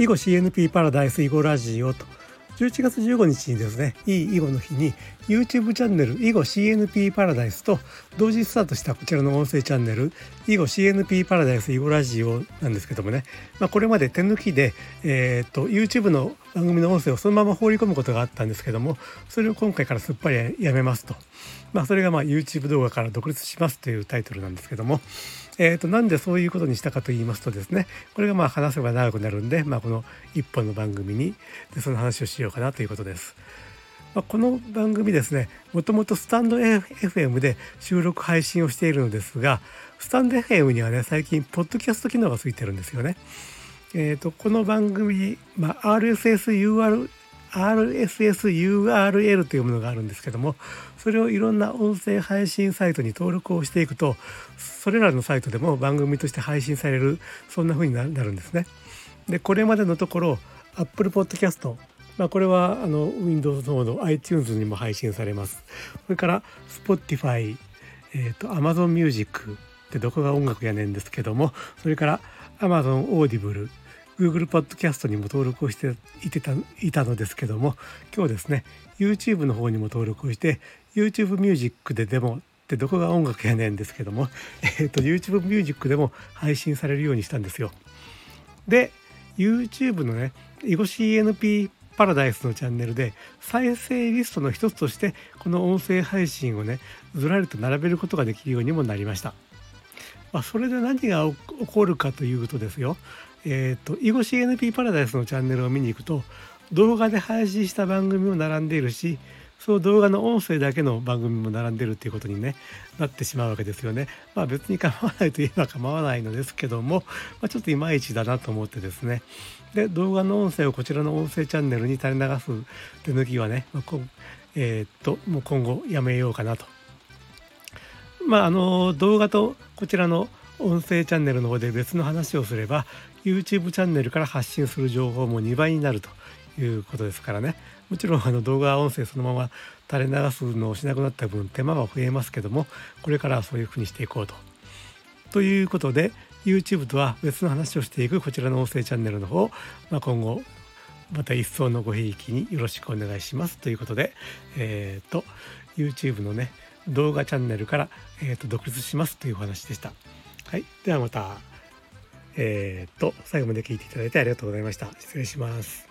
囲碁 CNP パラダイス囲碁ラジオと。11月15日にですねいい囲碁の日に YouTube チャンネル囲碁 CNP パラダイスと同時スタートしたこちらの音声チャンネル囲碁 CNP パラダイス囲碁ラジオなんですけどもね、まあ、これまで手抜きで、えーと、YouTube の番組の音声をそのまま放り込むことがあったんですけどもそれを今回からすっぱりやめますと、まあ、それがまあ YouTube 動画から独立しますというタイトルなんですけどもえーと、なんでそういうことにしたかと言いますとですねこれがまあ話せば長くなるんで、まあ、この1本の番組にでその話をしようかなということです。まあ、この番組ですねもともとスタンド FM で収録配信をしているのですがスタンド FM にはね最近ポッドキャスト機能がついてるんですよね。えーと、この番組、まあ、RSSUR RSSURL というものがあるんですけどもそれをいろんな音声配信サイトに登録をしていくとそれらのサイトでも番組として配信されるそんな風になるんですね。でこれまでのところ Apple Podcast まあ、これはあの Windows モード iTunes にも配信されます。それから Spotify、えーと、Amazon Music ってどこが音楽やねんですけどもそれから Amazon Audible Google Podcast にも登録をしていたいたのですけども今日ですね YouTube の方にも登録をして YouTube Music ででもってどこが音楽やねんですけども、えーと、YouTube Music でも配信されるようにしたんですよ。で YouTube のね囲碁 CNP パラダイスのチャンネルで再生リストの一つとしてこの音声配信をねずらりと並べることができるようにもなりました。まあ、それで何が起こるかというとですよえっ、ー、と囲碁 CNP パラダイスのチャンネルを見に行くと動画で配信した番組も並んでいるしその動画の音声だけの番組も並んでいるっていうことに、ね、なってしまうわけですよね。まあ別に構わないといえば構わないのですけども、まあ、ちょっといまいちだなと思ってですね。で動画の音声をこちらの音声チャンネルに垂れ流す手抜きはね、まあ、えー、っともう今後やめようかなと。まああの動画とこちらの音声チャンネルの方で別の話をすれば YouTube チャンネルから発信する情報も2倍になるということですからねもちろんあの動画音声そのまま垂れ流すのをしなくなった分手間は増えますけどもこれからはそういうふうにしていこうと。ということで YouTube とは別の話をしていくこちらの音声チャンネルの方、まあ、今後また一層のごひいきによろしくお願いしますということで、えっ、ー、と YouTube のね動画チャンネルから、えー、と独立しますというお話でした。はい、ではまた、えー、っと最後まで聞いていただいてありがとうございました。失礼します。